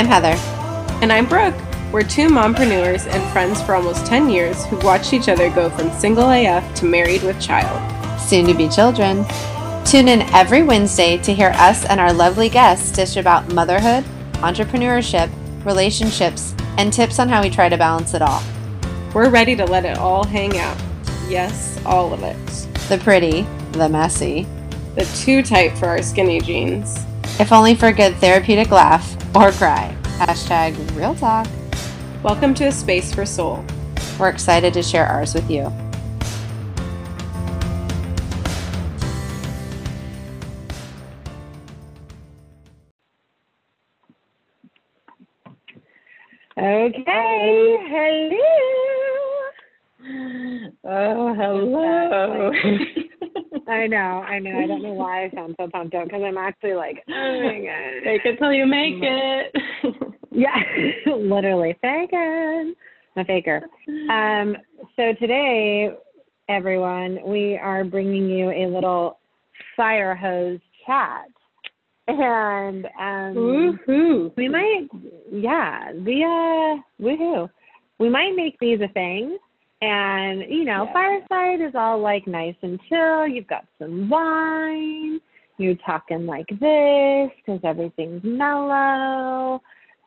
I'm Heather. And I'm Brooke. We're two mompreneurs and friends for almost 10 years who watched each other go from single AF to married with child. Soon to be children. Tune in every Wednesday to hear us and our lovely guests dish about motherhood, entrepreneurship, relationships, and tips on how we try to balance it all. We're ready to let it all hang out. Yes, all of it. The pretty, the messy, the too tight for our skinny jeans. If only for a good therapeutic laugh or cry. Hashtag real talk. Welcome to a space for soul. We're excited to share ours with you. Okay, hello. Oh, hello. I know, I know. I don't know why I sound so pumped up because I'm actually like, oh my god. Fake it till you make it. yeah, literally fake it. A faker. Um, so today, everyone, we are bringing you a little fire hose chat. And um, woohoo! We might, yeah, the uh, woohoo! We might make these a thing and, you know, yeah. fireside is all like nice and chill. You've got some wine. You're talking like this because everything's mellow.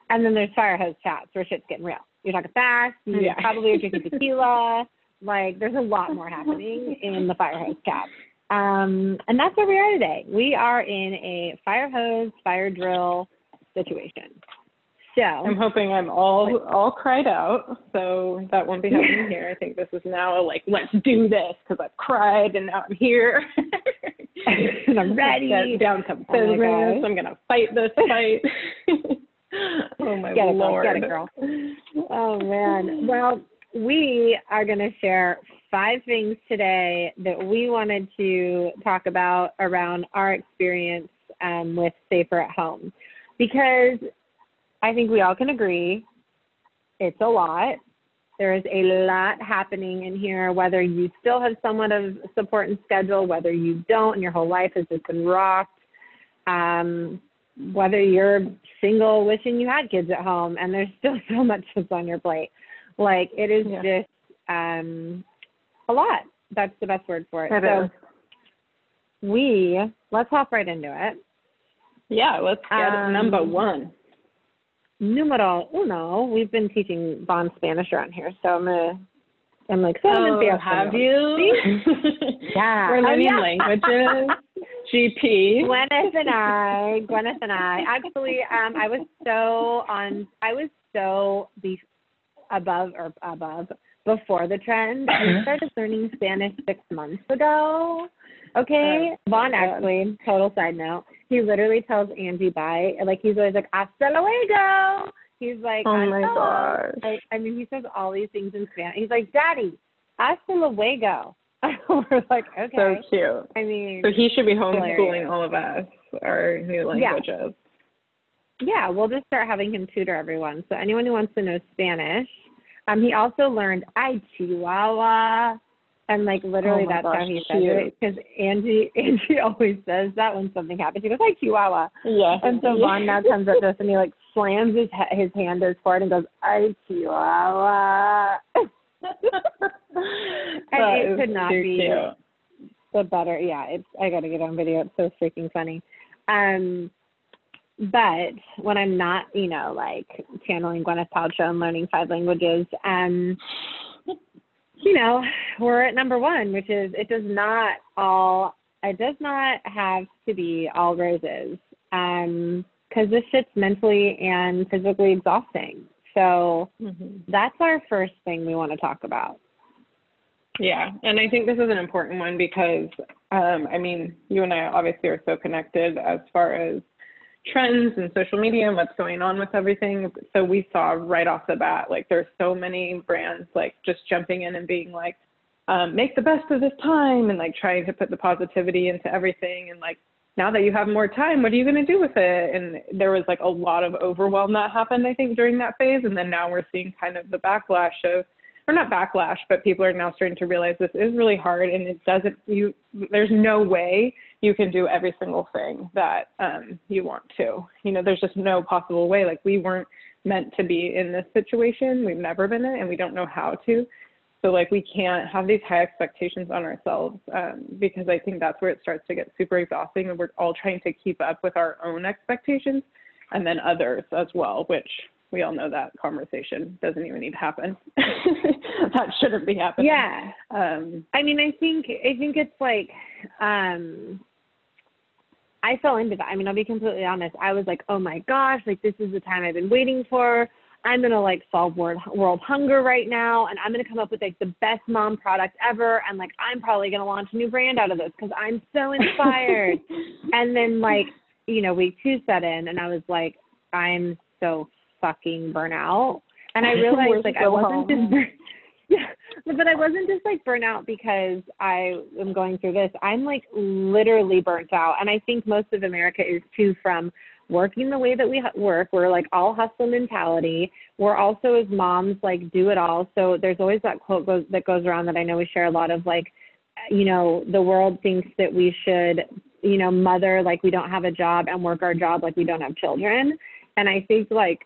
And then there's fire hose chats where shit's getting real. You're talking fast. You yeah. probably are drinking tequila. like, there's a lot more happening in the fire hose chat. Um, and that's where we are today. We are in a fire hose, fire drill situation. So I'm hoping I'm all all cried out, so that won't be happening here. I think this is now a like let's do this because I've cried and now I'm here and I'm ready. Down to oh business. Oh I'm gonna fight this fight. oh my get it, lord! Girl. Get it, girl. Oh man. Well, we are gonna share five things today that we wanted to talk about around our experience um, with Safer at Home because I think we all can agree it's a lot. There is a lot happening in here, whether you still have somewhat of support and schedule, whether you don't, and your whole life has just been rocked. Um, whether you're single, wishing you had kids at home, and there's still so much that's on your plate. Like it is yeah. just um, a lot. That's the best word for it. it so is. we let's hop right into it. Yeah, let's get um, number one numero uno. We've been teaching Vaughn Spanish around here, so I'm gonna. I'm like, so oh, have you? yeah. We're learning oh, yeah. languages. GP. Gwyneth and I, Gwyneth and I. Actually, um, I was so on. I was so be above or above before the trend. I started learning Spanish six months ago. Okay, oh, Vaughn actually. Total side note he literally tells Angie bye. Like he's always like hasta luego. He's like, oh my gosh. Like, I mean, he says all these things in Spanish. He's like, Daddy, hasta luego. We're like, okay. So cute. I mean, so he should be homeschooling hilarious. all of us our new languages. Yeah. yeah, we'll just start having him tutor everyone. So anyone who wants to know Spanish, um, he also learned ay chihuahua. And like literally, oh that's gosh, how he says it. Because Angie, Angie always says that when something happens. She goes, "Hi, Chihuahua." Yeah. And so Vaughn now comes up to us and he like slams his his hand to his forehead and goes, "Hi, Chihuahua." and it could not be cute. the better. Yeah, it's. I got to get on video. It's so freaking funny. Um, but when I'm not, you know, like channeling Gwyneth Paltrow and learning five languages, um you know, we're at number one, which is it does not all it does not have to be all roses. Um, because this shit's mentally and physically exhausting. So mm-hmm. that's our first thing we want to talk about. Yeah, and I think this is an important one because, um, I mean, you and I obviously are so connected as far as trends and social media and what's going on with everything. So we saw right off the bat, like there's so many brands like just jumping in and being like, um, make the best of this time and like trying to put the positivity into everything and like now that you have more time, what are you going to do with it? And there was like a lot of overwhelm that happened, I think, during that phase. And then now we're seeing kind of the backlash of, or not backlash, but people are now starting to realize this is really hard and it doesn't, you, there's no way you can do every single thing that um, you want to. You know, there's just no possible way. Like we weren't meant to be in this situation. We've never been in, it, and we don't know how to. So like we can't have these high expectations on ourselves um, because I think that's where it starts to get super exhausting, and we're all trying to keep up with our own expectations and then others as well, which we all know that conversation doesn't even need to happen. that shouldn't be happening. Yeah. Um, I mean, I think I think it's like um, I fell into that. I mean, I'll be completely honest. I was like, oh my gosh, like this is the time I've been waiting for. I'm gonna like solve world world hunger right now, and I'm gonna come up with like the best mom product ever, and like I'm probably gonna launch a new brand out of this because I'm so inspired. and then like you know, week two set in, and I was like, I'm so fucking burnout. And I realized like I wasn't home. just yeah, but I wasn't just like burnout because I am going through this. I'm like literally burnt out, and I think most of America is too from working the way that we work. We're like all hustle mentality. We're also as moms like do it all. So there's always that quote goes, that goes around that I know we share a lot of like, you know, the world thinks that we should, you know, mother like we don't have a job and work our job like we don't have children. And I think like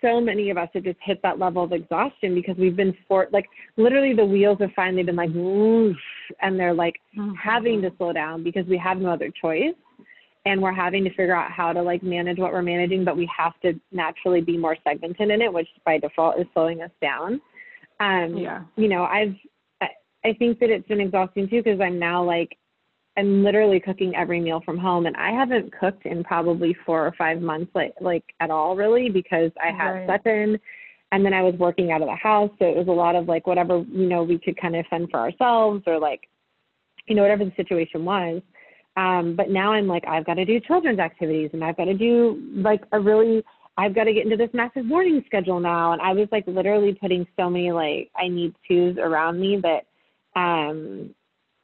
so many of us have just hit that level of exhaustion because we've been for like literally the wheels have finally been like whoosh, and they're like mm-hmm. having to slow down because we have no other choice and we're having to figure out how to like manage what we're managing but we have to naturally be more segmented in it which by default is slowing us down um yeah you know i've i, I think that it's been exhausting too because i'm now like I'm literally cooking every meal from home and I haven't cooked in probably four or five months like like at all really because I had right. Sutton and then I was working out of the house. So it was a lot of like whatever, you know, we could kind of fend for ourselves or like, you know, whatever the situation was. Um, but now I'm like, I've got to do children's activities and I've got to do like a really I've got to get into this massive morning schedule now. And I was like literally putting so many like I need twos around me that um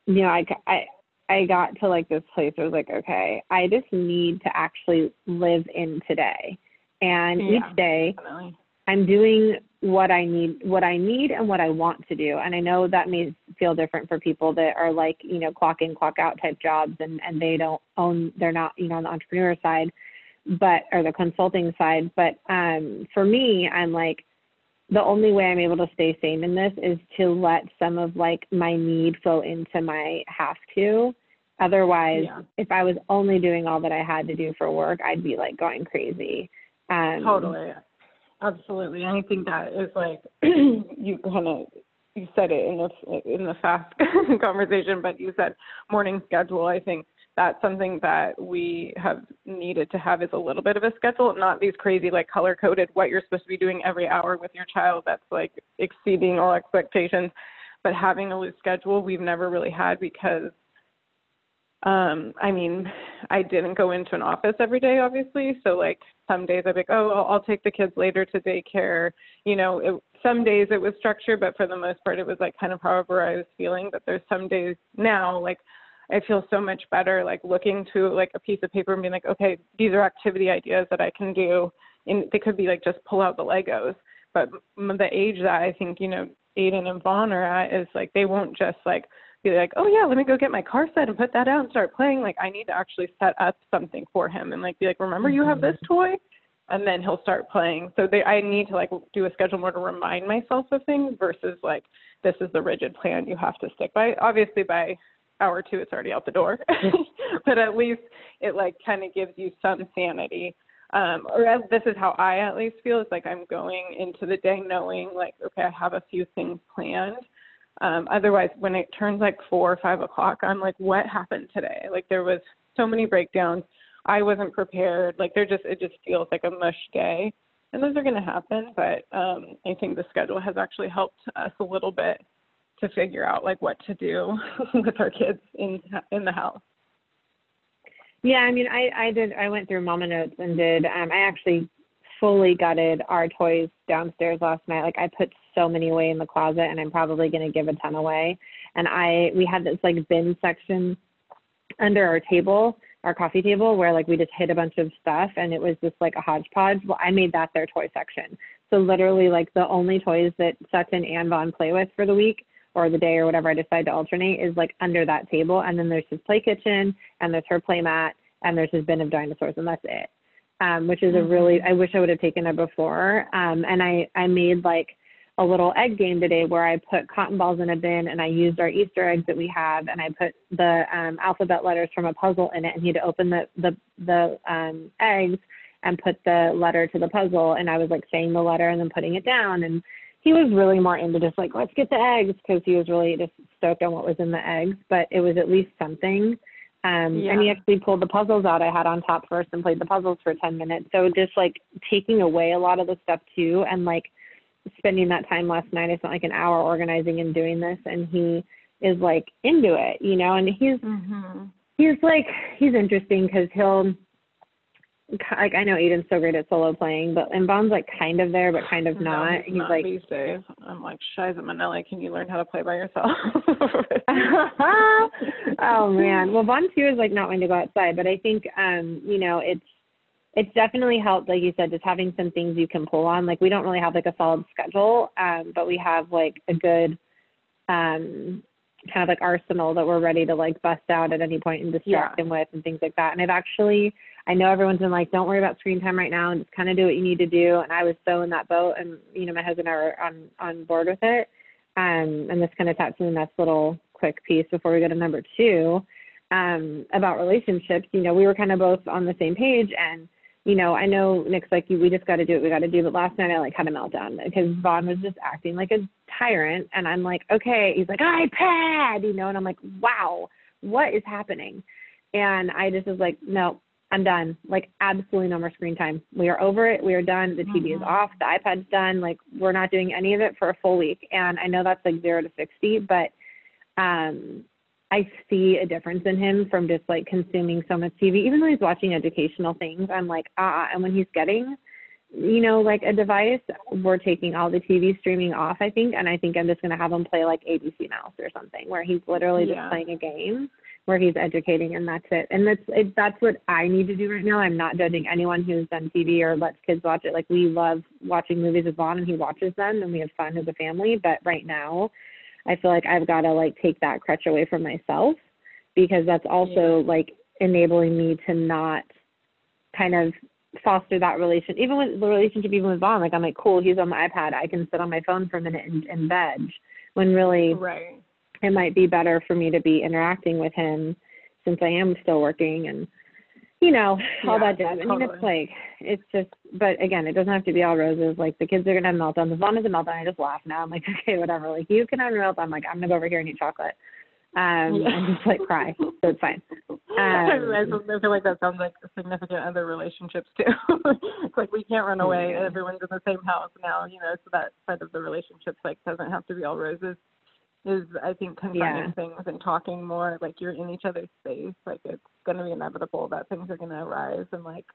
you know, I, I I got to like this place where I was like, okay, I just need to actually live in today. And yeah, each day definitely. I'm doing what I need what I need and what I want to do. And I know that may feel different for people that are like, you know, clock in, clock out type jobs and, and they don't own they're not, you know, on the entrepreneur side, but or the consulting side. But um for me, I'm like the only way I'm able to stay sane in this is to let some of like my need flow into my have to. Otherwise, yeah. if I was only doing all that I had to do for work, I'd be like going crazy. Um, totally. Absolutely. I think that is like you kind of you said it in the in the fast conversation, but you said morning schedule. I think that's something that we have needed to have is a little bit of a schedule, not these crazy like color coded what you're supposed to be doing every hour with your child that's like exceeding all expectations. But having a loose schedule we've never really had because um I mean, I didn't go into an office every day obviously, so like some days I'd be like, oh, I'll, take the kids later to daycare. You know, it, some days it was structured, but for the most part it was like kind of however I was feeling. But there's some days now like I feel so much better like looking to like a piece of paper and being like, okay, these are activity ideas that I can do. And they could be like just pull out the Legos. But the age that I think, you know, Aiden and Vaughn are at is like they won't just like be like, oh yeah, let me go get my car set and put that out and start playing. Like I need to actually set up something for him and like be like, remember you have this mm-hmm. toy, and then he'll start playing. So they, I need to like do a schedule more to remind myself of things versus like this is the rigid plan you have to stick by. Obviously by hour two it's already out the door. But at least it like kind of gives you some sanity. Um or as, this is how i at least feel it's like i'm going into the day knowing like okay i have a few things planned. Um otherwise when it turns like four or five o'clock i'm like what happened today? Like there was so many breakdowns. I wasn't prepared. Like there just it just feels like a mush day. And those are going to happen but um i think the schedule has actually helped us a little bit to figure out like what to do with our kids in in the house. Yeah, I mean, I I did I went through Mama Notes and did um I actually fully gutted our toys downstairs last night. Like I put so many away in the closet and I'm probably going to give a ton away. And I we had this like bin section under our table, our coffee table where like we just hid a bunch of stuff and it was just like a hodgepodge. Well, I made that their toy section. So literally like the only toys that Sutton and Vaughn play with for the week or the day or whatever I decide to alternate is like under that table. And then there's his play kitchen and there's her play mat and there's his bin of dinosaurs and that's it. Um, which is a really, I wish I would have taken it before. Um, and I, I made like a little egg game today where I put cotton balls in a bin and I used our Easter eggs that we have and I put the um, alphabet letters from a puzzle in it and he had to open the, the, the um, eggs and put the letter to the puzzle and I was like saying the letter and then putting it down and he was really more into just like let's get the eggs because he was really just stoked on what was in the eggs but it was at least something um yeah. and he actually pulled the puzzles out I had on top first and played the puzzles for 10 minutes so just like taking away a lot of the stuff too and like spending that time last night I spent like an hour organizing and doing this and he is like into it you know and he's mm-hmm. he's like he's interesting because he'll like I know Aiden's so great at solo playing, but and Vaughn's like kind of there, but kind of not. No, he's, he's not like these days. I'm like, Shiza Manelli, can you learn how to play by yourself? oh man. Well Vaughn too is like not wanting to go outside, but I think um, you know, it's it's definitely helped, like you said, just having some things you can pull on. Like we don't really have like a solid schedule, um, but we have like a good um kind of like arsenal that we're ready to like bust out at any point and distract yeah. him with and things like that. And I've actually I know everyone's been like, don't worry about screen time right now and just kind of do what you need to do. And I was so in that boat, and you know, my husband and I were on on board with it. Um, and this kind of taps in the next little quick piece before we go to number two um, about relationships. You know, we were kind of both on the same page, and you know, I know Nick's like, we just got to do what we got to do. But last night I like had a meltdown because Vaughn was just acting like a tyrant, and I'm like, okay. He's like, iPad, you know, and I'm like, wow, what is happening? And I just was like, no, I'm done. Like absolutely no more screen time. We are over it. We are done. The TV mm-hmm. is off. The iPad's done. Like we're not doing any of it for a full week. And I know that's like zero to sixty, but um I see a difference in him from just like consuming so much TV. Even though he's watching educational things, I'm like, ah. And when he's getting, you know, like a device, we're taking all the TV streaming off, I think. And I think I'm just going to have him play like ABC Mouse or something where he's literally yeah. just playing a game where he's educating and that's it. And that's it, that's what I need to do right now. I'm not judging anyone who's done TV or lets kids watch it. Like we love watching movies with Vaughn and he watches them and we have fun as a family. But right now, I feel like I've got to like take that crutch away from myself because that's also yeah. like enabling me to not kind of foster that relation even with the relationship even with Vaughn. Like I'm like, cool, he's on the iPad. I can sit on my phone for a minute and, and veg. When really right it might be better for me to be interacting with him since I am still working and you know all yeah, that jazz. I mean, it's like it's just, but again, it doesn't have to be all roses. Like the kids are gonna have meltdowns. As long as a meltdown, I just laugh now. I'm like, okay, whatever. Like you can have a meltdown. I'm like, I'm gonna go over here and eat chocolate. Um, yeah. and just like cry, so it's fine. Um, I feel like that sounds like significant other relationships too. it's like we can't run away. Yeah. Everyone's in the same house now, you know. So that side of the relationships like doesn't have to be all roses is I think confronting yeah. things and talking more like you're in each other's space. Like it's gonna be inevitable that things are gonna arise and like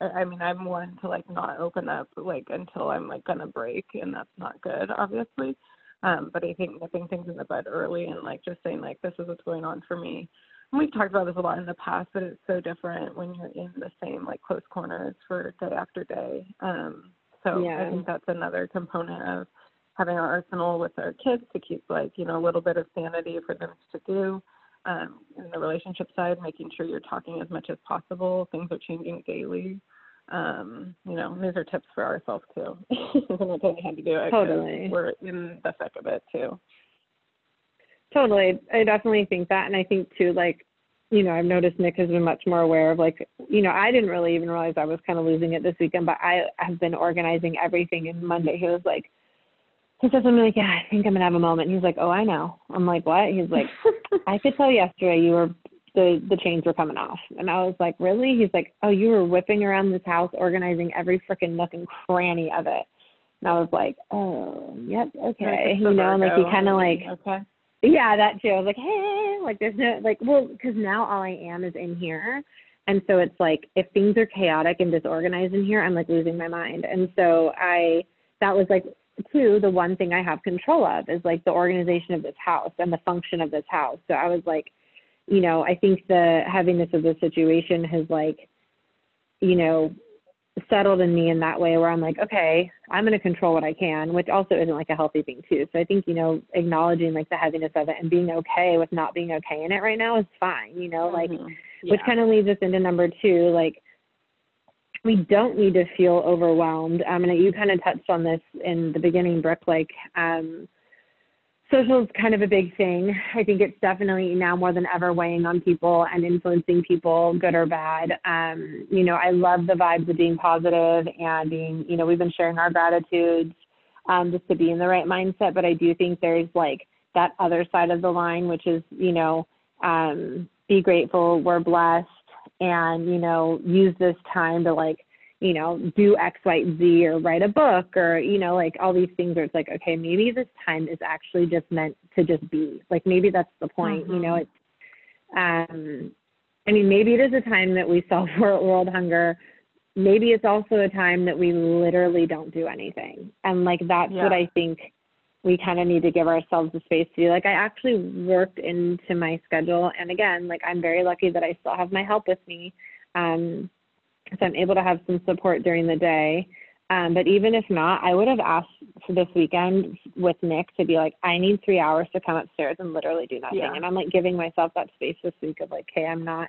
I, I mean I'm one to like not open up like until I'm like gonna break and that's not good obviously. Um, but I think nipping things in the bud early and like just saying like this is what's going on for me. And we've talked about this a lot in the past, but it's so different when you're in the same like close corners for day after day. Um, so yeah. I think that's another component of having our arsenal with our kids to keep like you know a little bit of sanity for them to do um, in the relationship side making sure you're talking as much as possible. Things are changing daily. Um, you know these are tips for ourselves too. We're not telling you how to do it totally. we're in the thick of it too. Totally. I definitely think that and i think too like you know, I've noticed Nick has been much more aware of like, you know, I didn't really even realize I was kind of losing it this weekend, but I have been organizing everything. And Monday he was like, he says something like, "Yeah, I think I'm gonna have a moment." He's like, "Oh, I know." I'm like, "What?" He's like, "I could tell yesterday you were the the chains were coming off," and I was like, "Really?" He's like, "Oh, you were whipping around this house, organizing every freaking nook and cranny of it," and I was like, "Oh, yep, okay," you know, and like he kind of like, okay. yeah, that too. I was like, "Hey, like there's no like, well, because now all I am is in here." And so it's like if things are chaotic and disorganized in here, I'm like losing my mind. And so I that was like two, the one thing I have control of is like the organization of this house and the function of this house. So I was like, you know, I think the heaviness of the situation has like, you know, settled in me in that way where I'm like, okay, I'm going to control what I can, which also isn't like a healthy thing too. So I think, you know, acknowledging like the heaviness of it and being okay with not being okay in it right now is fine, you know, like, Mhm. Yeah. which kind of leads us into number two, like, we don't need to feel overwhelmed. Um, and you kind of touched on this in the beginning, Brooke, like, um, social is kind of a big thing. I think it's definitely now more than ever weighing on people and influencing people, good or bad. Um, you know, I love the vibes of being positive and being, you know, we've been sharing our gratitudes um, just to be in the right mindset. But I do think there's like that other side of the line, which is, you know, um, be grateful, we're blessed, and, you know, use this time to like, you know, do X, Y, Z or write a book or, you know, like all these things where it's like, okay, maybe this time is actually just meant to just be. Like maybe that's the point, you know, Mhm. it's um I mean maybe it is a time that we solve world world hunger. Maybe it's also a time that we literally don't do anything. And like that's what I think we kind of need to give ourselves the space to do. Like I actually worked into my schedule and again, like I'm very lucky that I still have my help with me. Um so I'm able to have some support during the day. Um, but even if not, I would have asked for this weekend with Nick to be like, I need three hours to come upstairs and literally do nothing. Yeah. And I'm like giving myself that space this week of like, hey, I'm not,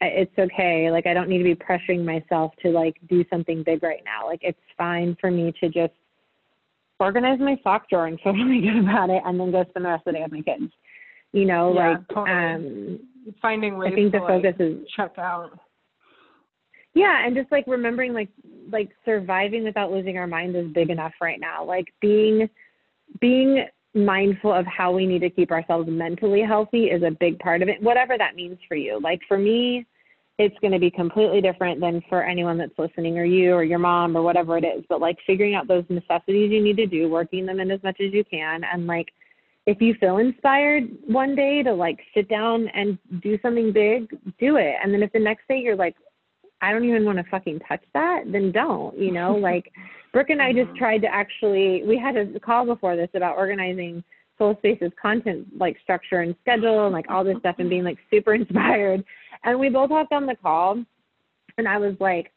it's okay. Like, I don't need to be pressuring myself to like do something big right now. Like, it's fine for me to just organize my sock drawer and feel really good about it and then go spend the rest of the day with my kids. You know, Yeah, like, totally. um, finding ways I think the focus like, is check out. Yeah, and just like remembering like like surviving without losing our mind is big enough right now. Like being being mindful of how we need to keep ourselves mentally healthy is a big part of it, whatever that means for you. Like for me, it's going to be completely different than for anyone that's listening or you or your mom or whatever it is. But like figuring out those necessities you need to do, working them in as much as you can and like if you feel inspired one day to like sit down and do something big, do it. And then if the next day you're like, I don't even want to fucking touch that, then don't, you know? Like Brooke and I just Mhm. tried to actually we had a call before this about organizing Soul Space's content like structure and schedule and like all this stuff and being like super inspired. And we both hopped on the call and I was like,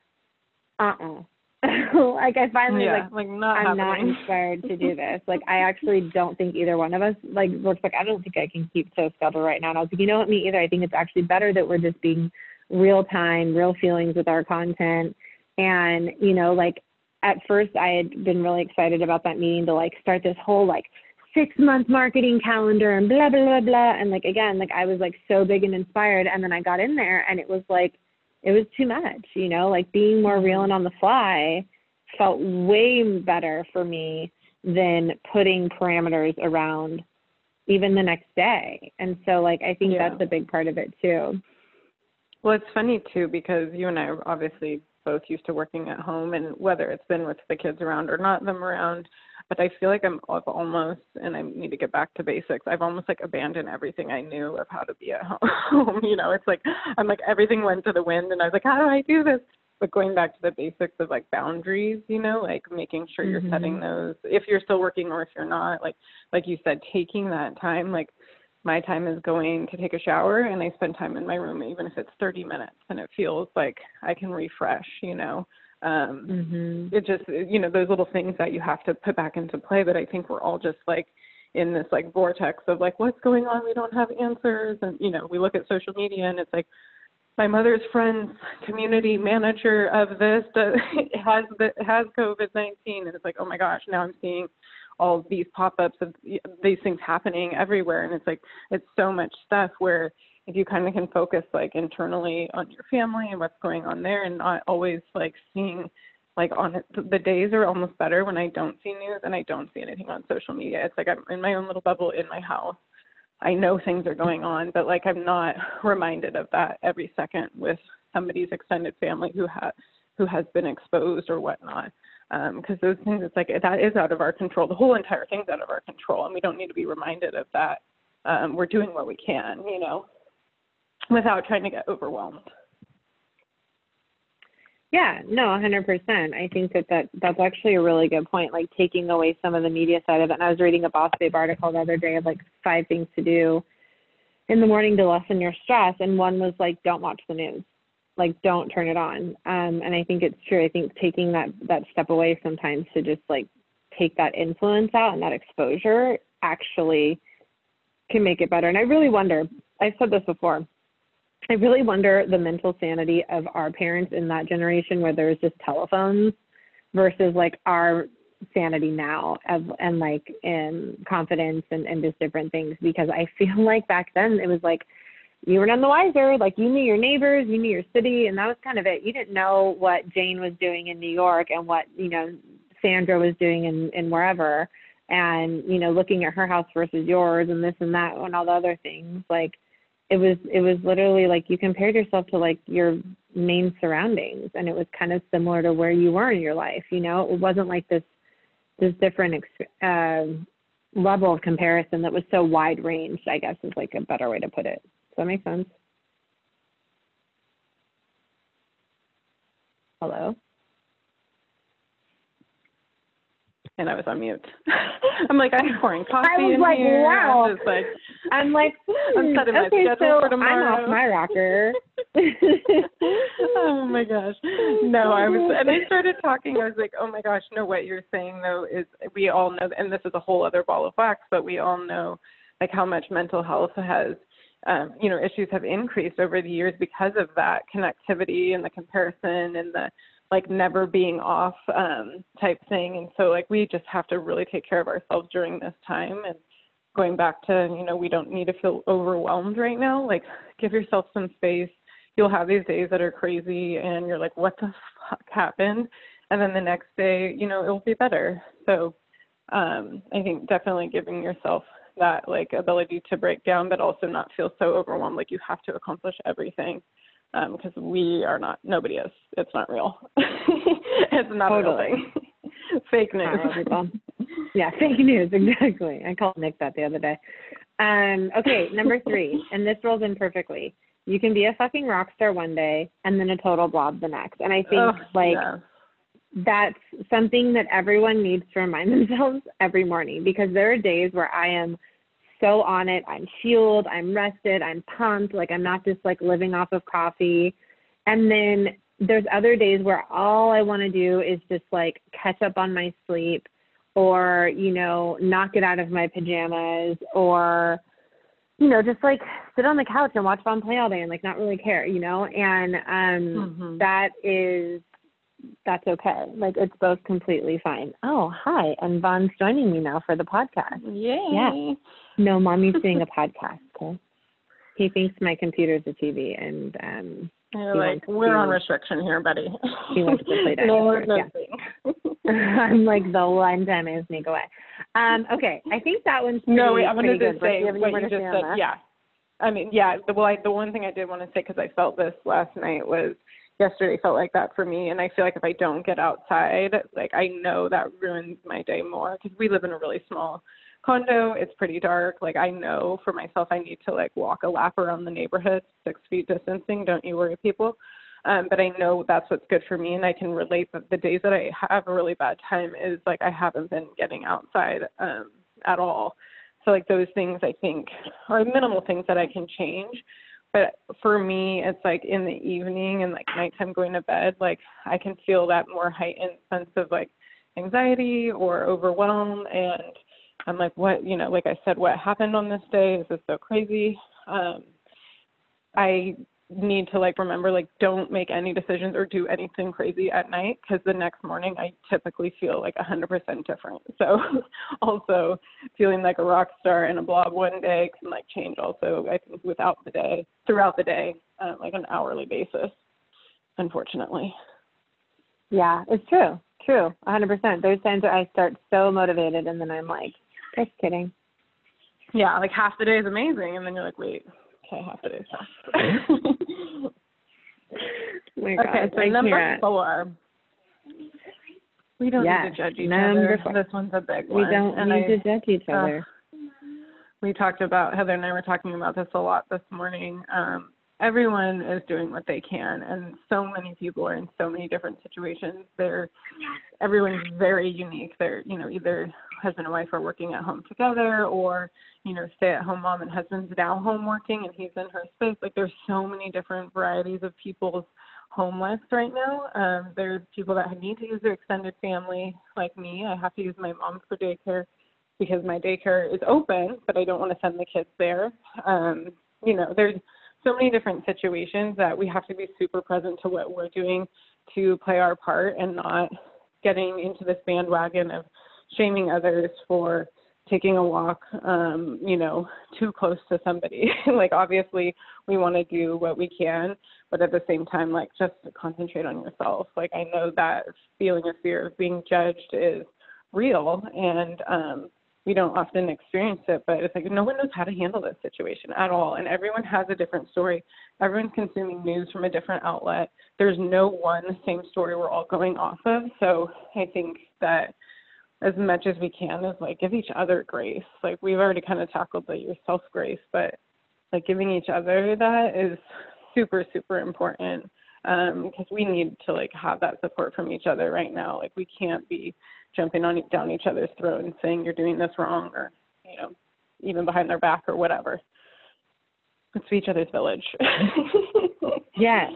uh uh like I finally yeah, like like not I'm not inspired to do this. Like I actually don't think either one of us like looks like I don't think I can keep to a schedule right now. And I was like, you know what, me either. I think it's actually better that we're just being real time, real feelings with our content. And, you know, like at first I had been really excited about that meeting to like start this whole like six month marketing calendar and blah blah blah blah. And like again, like I was like so big and inspired and then I got in there and it was like it was too much, you know, like being more real and mm-hmm. on the fly felt way better for me than putting parameters around even the next day. And so like I think Yeah. that's a big part of it too. Well, it's funny too because you and I are obviously both used to working at home, and whether it's been with the kids around or not them around, but I feel like I'm I've almost, and I need to get back to basics. I've almost like abandoned everything I knew of how to be at home. you know, it's like I'm like everything went to the wind, and I was like, how do I do this? But going back to the basics of like boundaries, you know, like making sure you're setting Mhm. those if you're still working or if you're not, like like you said, taking that time, like my time is going to take a shower and I spend time in my room even if it's 30 minutes and it feels like I can refresh, you know. Um Mhm. it just you know those little things that you have to put back into play but I think we're all just like in this like vortex of like what's going on? We don't have answers. And you know we look at social media and it's like my mother's friend's community manager of this does, has the, has COVID-19 and it's like oh my gosh now I'm seeing all these pop-ups of these things happening everywhere. And it's like it's so much stuff where if you kind of can focus like internally on your family and what's going on there and not always like seeing like on it the days are almost better when I don't see news and I don't see anything on social media. It's like I'm in my own little bubble in my house. I know things are going on, but like I'm not reminded of that every second with somebody's extended family who has who has been exposed or whatnot because those things it's like that is out of our control the whole entire thing's out of our control and we don't need to be reminded of that um, we're doing what we can you know without trying to get overwhelmed Yeah, no, 100%. I think that, that that's actually a really good point, like taking away some of the media side of it. And I was reading a Boss Babe article the other day of like five things to do in the morning to lessen your stress. And one was like, don't watch the news. like don't turn it on um and i think it's true i think taking that that step away sometimes to just like take that influence out and that exposure actually can make it better and i really wonder i've said this before i really wonder the mental sanity of our parents in that generation where there was just telephones versus like our sanity now of, and like in confidence and, and just different things because i feel like back then it was like you were none the wiser. Like you knew your neighbors, you knew your city, and that was kind of it. You didn't know what Jane was doing in New York and what you know Sandra was doing in in wherever, and you know looking at her house versus yours and this and that and all the other things. Like it was it was literally like you compared yourself to like your main surroundings, and it was kind of similar to where you were in your life. You know, it wasn't like this this different uh, level of comparison that was so wide ranged. I guess is like a better way to put it. Does that make sense? Hello? And I was on mute. I'm like, I'm pouring coffee I was in like, here. wow. I'm just like, I'm like, I'm hmm, setting my okay, schedule so for tomorrow. I'm off my rocker. oh my gosh. No, I was, and I started talking. I was like, oh my gosh, no, what you're saying though is we all know, and this is a whole other ball of wax, but we all know like how much mental health has um, you know, issues have increased over the years because of that connectivity and the comparison and the like never being off um, type thing. And so like we just have to really take care of ourselves during this time and going back to, you know, we don't need to feel overwhelmed right now. Like give yourself some space. You'll have these days that are crazy and you're like, what the fuck happened? And then the next day, you know, it'll be better. So um, I think definitely giving yourself that like ability to break down but also not feel so overwhelmed like you have to accomplish everything because um, we are not nobody is it's not real it's not Totally. a real thing fake news Not real people. yeah, fake news, exactly. I called Nick that the other day. Um, okay, number three, and this rolls in perfectly. You can be a fucking rock star one day and then a total blob the next. And I think like yeah. that's something that everyone needs to remind themselves every morning because there are days where I am so on it. I'm fueled, I'm rested, I'm pumped, like I'm not just like living off of coffee. And then there's other days where all I want to do is just like catch up on my sleep or, you know, not get out of my pajamas or you know, just like sit on the couch and watch Vaughn play all day and like not really care, you know? And um Mhm. that is that's okay. Like it's both completely fine. Oh, hi. And Vaughn's joining me now for the podcast. Yay. No, mommy's doing a podcast, okay? He thinks my computer's a TV and um You're like, we're on restriction here, buddy. he wants to play dinosaurs, no yeah. I'm like the one time I sneak away. Um, okay. I think that one's pretty, No, wait, I wanted to good. say you what you just said. that? Yeah, I mean, yeah. The, well, I, the one thing I did want to say because I felt this last night was yesterday felt like that for me, and I feel like if I don't get outside, like I know that ruins my day more because we live in a really small condo. It's pretty dark. Like I know for myself, I need to like walk a lap around the neighborhood, six feet distancing. Don't you worry, people. Um, but I know that's what's good for me, and I can relate. But the days that I have a really bad time is like I haven't been getting outside um, at all. So like those things I think are minimal things that I can change. But for me, it's like in the evening and like nighttime going to bed, like I can feel that more heightened sense of like anxiety or overwhelm. And I'm like, what, you know, like I said, what happened on this day? Is this so crazy? Um, I need to like remember like don't make any decisions or do anything crazy at night because the next morning I typically feel like a hundred percent different. So also feeling like a rock star in a blob one day can like change also I think without the day throughout the day uh, like an hourly basis unfortunately. Yeah, it's true. True. A hundred percent. There's times where I start so motivated and then I'm like, just kidding. Yeah, like half the day is amazing and then you're like wait okay half the day is. Oh my okay, so I number can't. four. We don't Yes, need to judge each number other. four. This one's a big one. We don't and need I, to judge each uh, other. we talked about Heather and I were talking about this a lot this morning. Um, everyone is doing what they can, and so many people are in so many different situations. They're everyone's very unique. They're you know either husband and wife are working at home together or you know stay at home mom and husband's now home working and he's in her space. Like there's so many different varieties of people's home lives right now. Um there's people that need to use their extended family like me. I have to use my mom for daycare because my daycare is open but i don't want to send the kids there. Um you know there's so many different situations that we have to be super present to what we're doing to play our part and not getting into this bandwagon of shaming others for taking a walk um you know too close to somebody. Like obviously we want to do what we can but at the same time like just concentrate on yourself. Like i know that feeling of fear of being judged is real and um we don't often experience it but it's like no one knows how to handle this situation at all and everyone has a different story. Everyone's consuming news from a different outlet. There's no one same story we're all going off of. So i think that as much as we can is like give each other grace. Like we've already kind of tackled the yourself grace, but like giving each other that is super super important um because we need to like have that support from each other right now. Like we can't be jumping on down each other's throat and saying you're doing this wrong or you know even behind their back or whatever. Be each other's village. yes.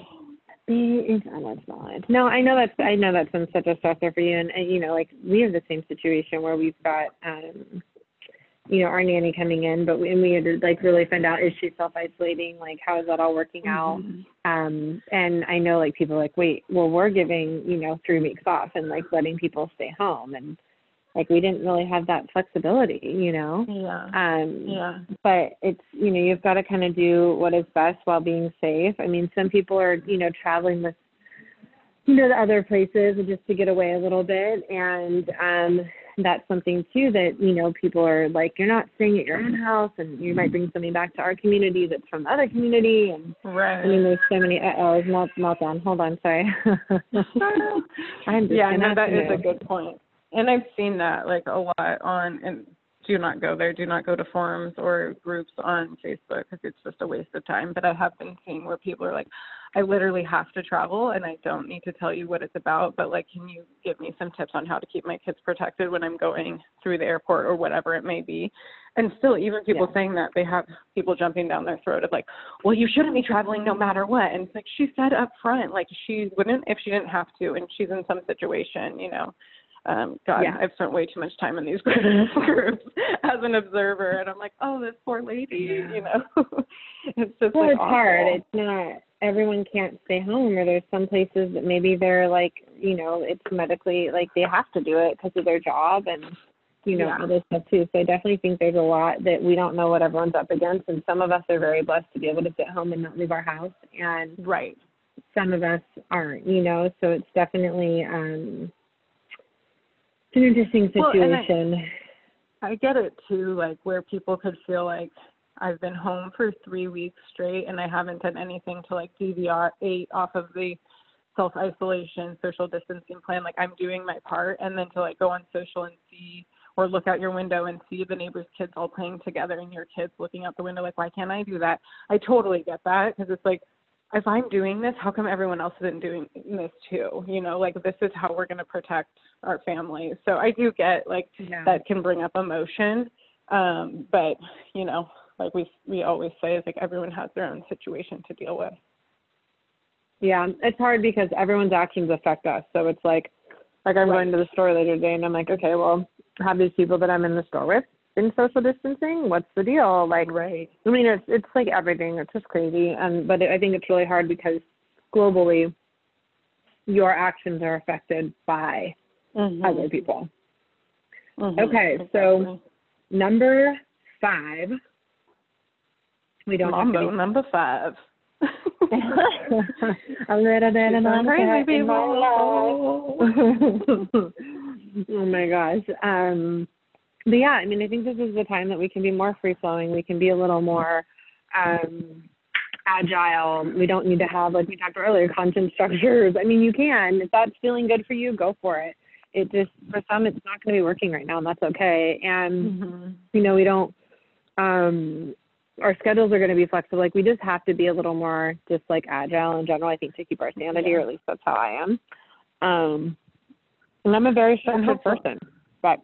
Be each other's village. No, I know that's I know that's been such a stressor for you, and, and you know, like we have the same situation where we've got, um, you know, our nanny coming in, but we, and we had to like really find out is she self isolating, like how is that all working out? Mm-hmm. Um, and I know like people are like, wait, well we're giving you know three weeks off and like letting people stay home, and like we didn't really have that flexibility, you know. yeah. Um, Yeah. but it's you know you've got to kind of do what is best while being safe i mean some people are you know traveling with you know to other places just to get away a little bit and um that's something too that you know people are like you're not staying at your own house and you might bring something back to our community that's from the other community and Right. i mean there's so many uh oh melt meltdown hold on sorry i'm just yeah, no, that is a good point. And I've seen that like a lot on and do not go there. Do not go to forums or groups on Facebook because it's just a waste of time. But I have been seeing where people are like, I literally have to travel and I don't need to tell you what it's about, but like, can you give me some tips on how to keep my kids protected when I'm going through the airport or whatever it may be? And still, even people Yeah. saying that they have people jumping down their throat of like, well, you shouldn't be traveling no matter what. And it's like she said up front, like she wouldn't if she didn't have to, and she's in some situation, you know um god Yeah. i've spent way too much time in these groups as an observer and i'm like oh this poor lady you know it's just Well, like it's hard. It's not everyone can't stay home, or there's some places that maybe they're like, you know, it's medically like they have to do it because of their job and you know Yeah. this stuff too. So I definitely think there's a lot that we don't know what everyone's up against, and some of us are very blessed to be able to sit home and not leave our house, and right some of us aren't. You know, so it's definitely um, an interesting Well, I- situation. i get it too like where people could feel like i've been home for three weeks straight and i haven't done anything to like deviate off of the self isolation social distancing plan like i'm doing my part and then to like go on social and see or look out your window and see the neighbors kids all playing together and your kids looking out the window like why can't i do that i totally get that because it's like if i'm doing this how come everyone else isn't doing this too you know like this is how we're going to protect our families so i do get like Yeah. that can bring up emotion um but you know like we we always say is like everyone has their own situation to deal with Yeah, it's hard because everyone's actions affect us. So it's like, like I'm Right. going to the store later today, and I'm like, okay, well, have these people that I'm in the store with been social distancing? What's the deal? Like, right I mean, it's it's like everything. It's just crazy. And but I think it's really hard because globally, your actions are affected by mm-hmm. other people. Mhm. Okay, so- Number five. We don't mambo have to number five a little bit of Some crazy people. oh my gosh. Um, but yeah, I mean, I think this is the time that we can be more free flowing. We can be a little more um, agile. We don't need to have, like we talked earlier, content structures. I mean, you can. If that's feeling good for you, go for it. It just, for some, it's not going to be working right now, and that's okay. And, Mhm. you know, we don't, um, our schedules are going to be flexible. Like, we just have to be a little more just like agile in general, I think, to keep our sanity, or at least that's how I am. Um, and I'm a very structured person, but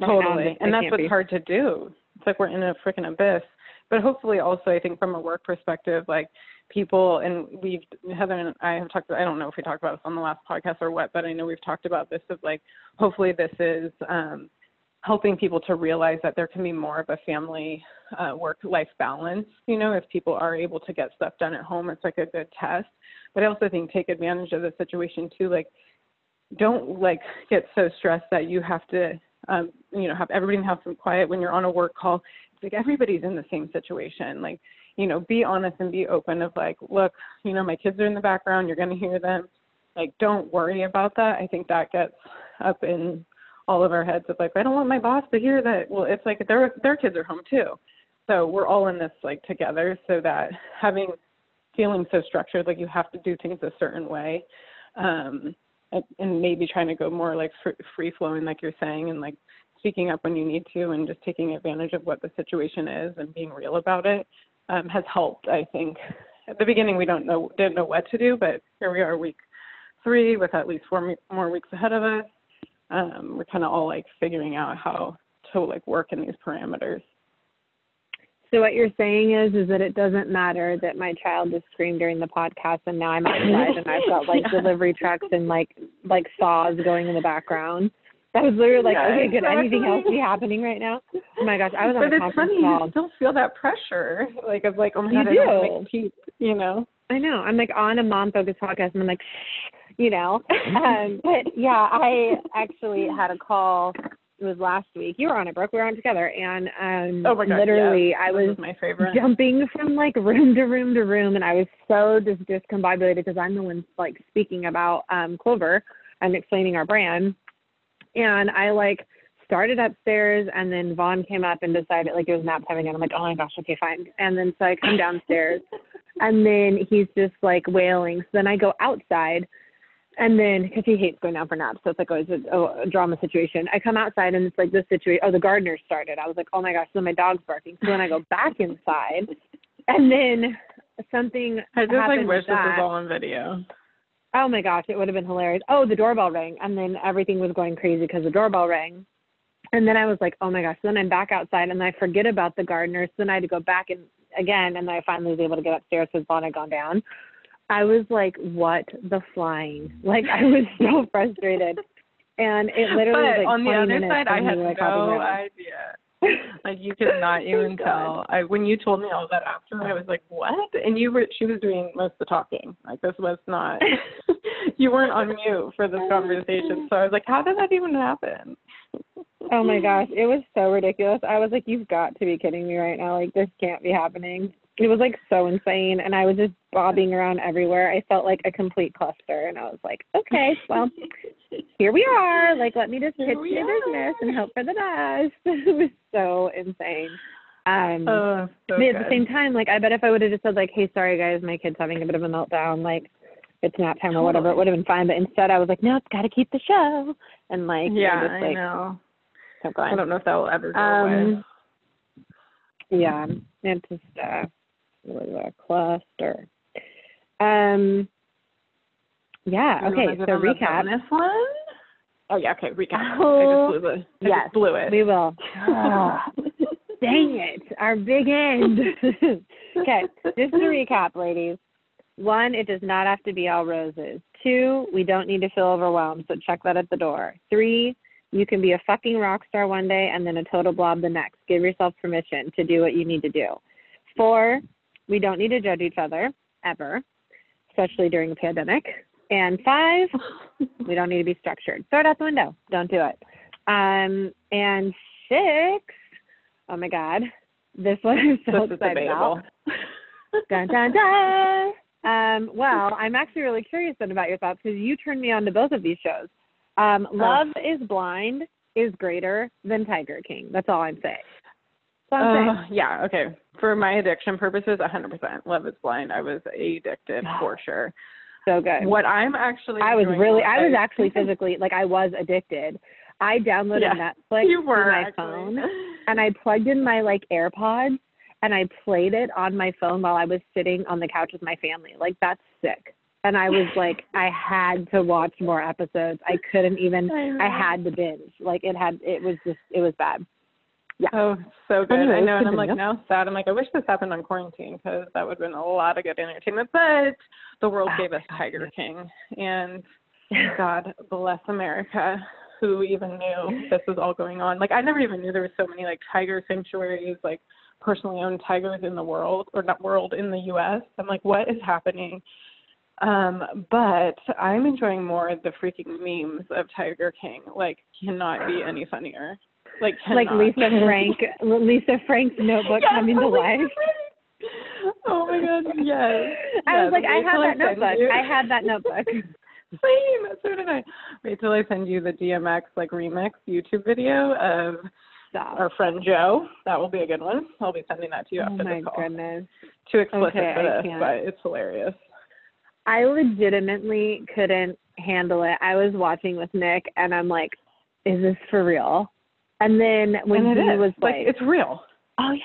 totally, and that's what's be. hard to do. It's like we're in a freaking abyss. But hopefully, also, I think from a work perspective, like people, and we've Heather and I have talked. I don't know if we talked about this on the last podcast or what, but I know we've talked about this. Of like, hopefully, this is um, helping people to realize that there can be more of a family uh, work life balance. You know, if people are able to get stuff done at home, it's like a good test. But I also think take advantage of the situation too. Like, don't like get so stressed that you have to, um, you know, have everybody house be quiet when you're on a work call. It's like everybody's in the same situation. Like, you know, be honest and be open of like, look, you know, my kids are in the background. You're going to hear them. Like, don't worry about that. I think that gets up in all of our heads of like, I don't want my boss to hear that. Well, it's like their their kids are home too. So we're all in this like together. So that having feeling so structured, like you have to do things a certain way, um, and, maybe trying to go more like free flowing, like you're saying, and like speaking up when you need to, and just taking advantage of what the situation is and being real about it um, has helped. I think at the beginning we don't know didn't know what to do, but here we are, week three, with at least four more weeks ahead of us. Um, we're kind of all like figuring out how to like work in these parameters. So what you're saying is, is that it doesn't matter that my child just screamed during the podcast, and now I'm outside and I've got like Yeah. delivery trucks and like like saws going in the background. That was literally like, Yeah, okay, could anything else be happening right now? Oh my gosh, I was on But a it's conference funny, call. you still feel that pressure, like of like, oh my You god, I don't make peace, you know? I know. I'm like on a mom focused podcast and I'm like, you know. Um, but yeah, I actually had a call. It was last week. You were on it, Brooke. We were on it together, and um, Oh my god, literally, yes. I This was my favorite. jumping from like room to room to room, and I was so just discombobulated because I'm the one like speaking about um, Clover and explaining our brand, and I like started upstairs, and then Vaughn came up and decided like it was nap time again. I'm like, oh my gosh, okay, fine. And then so I come downstairs, and then he's just like wailing. So then I go outside. And then, because he hates going down for naps, so it's like always a, a, a drama situation. I come outside and it's like this situation. Oh, the gardener started. I was like, oh my gosh, so my dog's barking. So then I go back inside, and then something I just happened like wish with this was all on video. Oh my gosh, it would have been hilarious. Oh, the doorbell rang, and then everything was going crazy because the doorbell rang. And then I was like, oh my gosh. So then I'm back outside, and I forget about the gardener. So then I had to go back and again, and then I finally was able to get upstairs because Vaughn had gone down. I was like, what the flying? Like I was so frustrated, and it literally but was like on the other side, I had like, no idea. Like you could not even tell. I when you told me all that after, I was like, "What?" And you were she was doing most of the talking. Like this was not. you weren't on mute for this conversation, so I was like, "How did that even happen?" Oh my gosh, it was so ridiculous. I was like, you've got to be kidding me right now. Like, this can't be happening. It was like so insane. And I was just bobbing around everywhere. I felt like a complete cluster. And I was like, okay, well, here we are. Like, let me just pitch the business and hope for the best. it was so insane. Um, Oh, so but at the same time, like, I bet if I would have just said, like, hey, sorry, guys, my kid's having a bit of a meltdown, like, it's nap time or whatever, it would have been fine. But instead, I was like, no, it's got to keep the show. And, like, yeah, just, I like, know. kept going. I don't know if that will ever go away. Um, yeah, it just uh, it was a cluster. Um, yeah. You Okay. So recap. This one? Oh yeah. Okay. Recap. Oh, I just blew the. I yes, just blew it. We will. Ah, dang it! Our big end. okay. Just to recap, ladies. One, it does not have to be all roses. Two, we don't need to feel overwhelmed, so check that at the door. Three, you can be a fucking rock star one day and then a total blob the next. Give yourself permission to do what you need to do. Four, we don't need to judge each other ever, especially during a pandemic. And five, we don't need to be structured. Throw it out the window. Don't do it. Um, and six, oh my God, this one I'm so this is excited about. Dun dun dun. Um, well, I'm actually really curious then about your thoughts because you turned me on to both of these shows. Um, Love is Blind is greater than Tiger King. That's all I'm saying. That's all I'm Uh, yeah, okay. For my addiction purposes, 100%. Love is blind. I was addicted for sure. So good. What I'm actually I was really, I was actually physically, like, I was addicted. I downloaded Yeah, Netflix you were to my actually. phone and I plugged in my like AirPods and I played it on my phone while I was sitting on the couch with my family. Like that's sick. and I was like, I had to watch more episodes. I couldn't even. I, had to binge. Like it had. It was just. It was bad. Yeah. Oh, so good. Anyway, I know, and I'm like now sad. I'm like, I wish this happened on quarantine because that would have been a lot of good entertainment. But the world Oh, gave us Tiger King, and God bless America, who even knew this was all going on. Like I never even knew there were so many like tiger sanctuaries, like personally owned tigers in the world, or not world in the U.S. I'm like, what is happening? Um, but I'm enjoying more the freaking memes of Tiger King. Like, cannot be any funnier. Like, like. Lisa Frank, Lisa Frank's notebook Yes, coming to oh life. Oh my god, yes. I was like, I have that notebook. I had that notebook. Same, so did I. Wait till I send you the DMX like remix YouTube video of Stop. our friend Joe. That will be a good one. I'll be sending that to you Oh after my this call. goodness. Too explicit Okay, for this, but it's hilarious. I legitimately couldn't handle it. I was watching with Nick and I'm like, is this for real? And then when and he is. was like, like, it's real. oh yeah.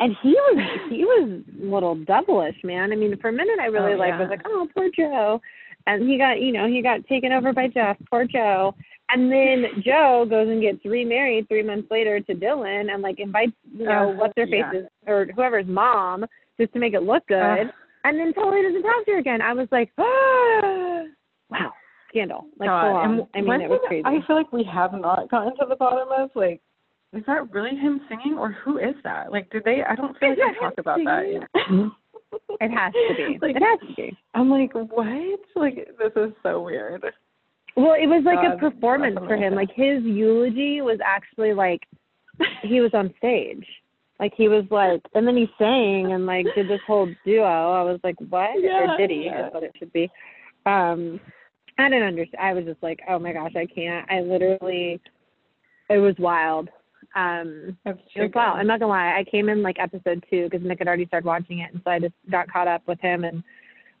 And he was he was a little devilish, man. I mean, for a minute I really Oh, like yeah. was like, oh poor Joe, and he got you know he got taken over by Jeff, poor Joe. And then Joe goes and gets remarried three months later to Dillon, and like invites you know Uh, what's their yeah. faces or whoever's mom just to make it look good, Uh, and then totally doesn't talk to her again. I was like, ah, wow, scandal, like God. full on. And I mean, it was crazy. I feel like we have not gotten to the bottom of like, is that really him singing or who is that? Like, did they? I don't feel like Is they that talk about that. singing? yet. it has to be. Like- it has to be. I'm like, what? Like, this is so weird. Well, it was like God a performance for him. Like his eulogy was actually like he was on stage. Like he was like, and then he sang and like did this whole duo. I was like, what? Yeah, or did he? yeah. Is what it should be. Um, I didn't understand. I was just like, oh my gosh, I can't. I literally, it was wild. Um, That's it was wild. I'm not gonna lie. I came in like episode two because Nick had already started watching it, and so I just got caught up with him and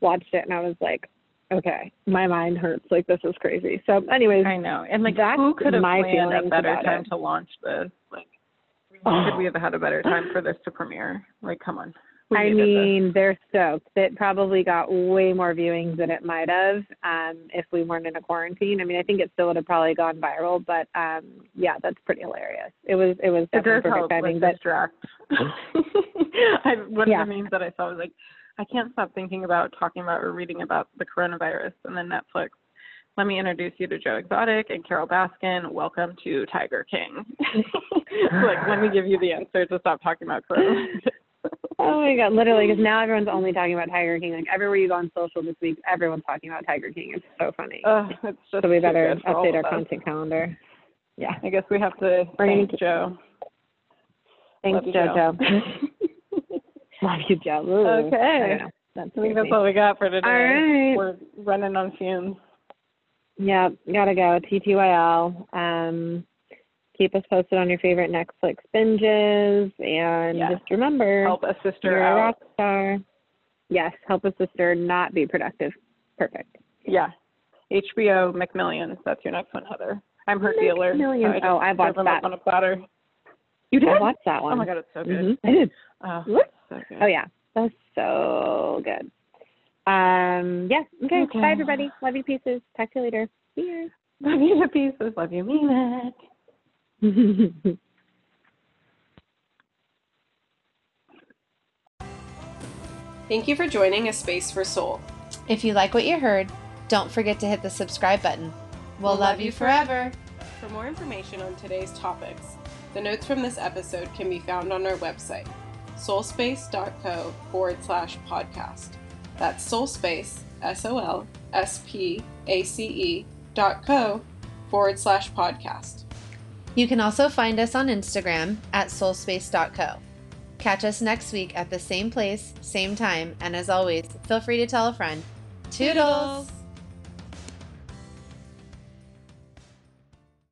watched it, and I was like, okay, my mind hurts. Like this is crazy. So, anyways, I know. And like, That's who could have my planned a better time it. to launch this? Like, Oh. could we have had a better time for this to premiere? Like, come on. I mean, they're stoked. It probably got way more viewings than it might have um, if we weren't in a quarantine. I mean, I think it still would have probably gone viral, but um, yeah, that's pretty hilarious. It was it was definitely perfect timing. But. I, one Yeah. of the memes that I saw was like, I can't stop thinking about talking about or reading about the coronavirus, and then Netflix. Let me introduce you to Joe Exotic and Carole Baskin. Welcome to Tiger King. like, let me give you the answer to stop talking about coronavirus. Oh my god, literally, because now everyone's only talking about Tiger King. Like everywhere you go on social this week, everyone's talking about Tiger King. It's so funny. Ugh, it's just so we better good for all update our content calendar. Yeah. I guess we have to thank Joe. Thanks, Love you, JoJo. Love you, Joe. Ooh, Okay. I. That's I think that's all we got for today. All right. We're running on fumes. Yeah, gotta go. TTYL. Um, keep us posted on your favorite Netflix binges, and Yes. just remember, Help a sister you're a out. rock star. Yes, help a sister not be productive. Perfect. Yeah. HBO McMillions. That's your next one, Heather. I'm her dealer. so McMillions. I Oh, I've watched that. on a platter. You did? I watched that one. Oh my god, it's so good. Mhm. I did. Oh, so good. Oh yeah, that's so good. Um, yeah. Okay. Okay. Bye, everybody. Love you, pieces. Talk to you later. See you. Love you to pieces. Love you, mean it. Thank you for joining A Space for Soul. If you like what you heard, don't forget to hit the subscribe button. We'll, love you forever. For more information on today's topics, the notes from this episode can be found on our website, soulspace.co forward slash podcast. That's soulspace, S O L S P A C E dot co forward slash podcast. You can also find us on Instagram at soulspace.co. Catch us next week at the same place, same time, and as always, feel free to tell a friend. Toodles!